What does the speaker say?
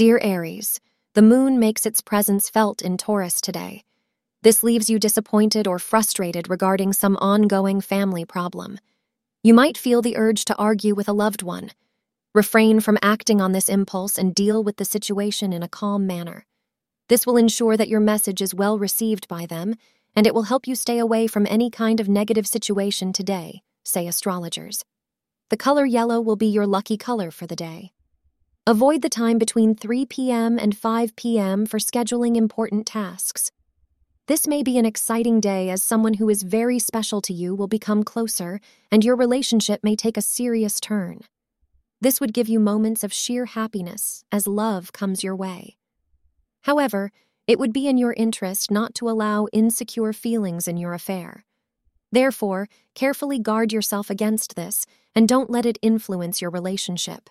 Dear Aries, the moon makes its presence felt in Taurus today. This leaves you disappointed or frustrated regarding some ongoing family problem. You might feel the urge to argue with a loved one. Refrain from acting on this impulse and deal with the situation in a calm manner. This will ensure that your message is well received by them, and it will help you stay away from any kind of negative situation today, say astrologers. The color yellow will be your lucky color for the day. Avoid the time between 3 p.m. and 5 p.m. for scheduling important tasks. This may be an exciting day as someone who is very special to you will become closer and your relationship may take a serious turn. This would give you moments of sheer happiness as love comes your way. However, it would be in your interest not to allow insecure feelings in your affair. Therefore, carefully guard yourself against this and don't let it influence your relationship.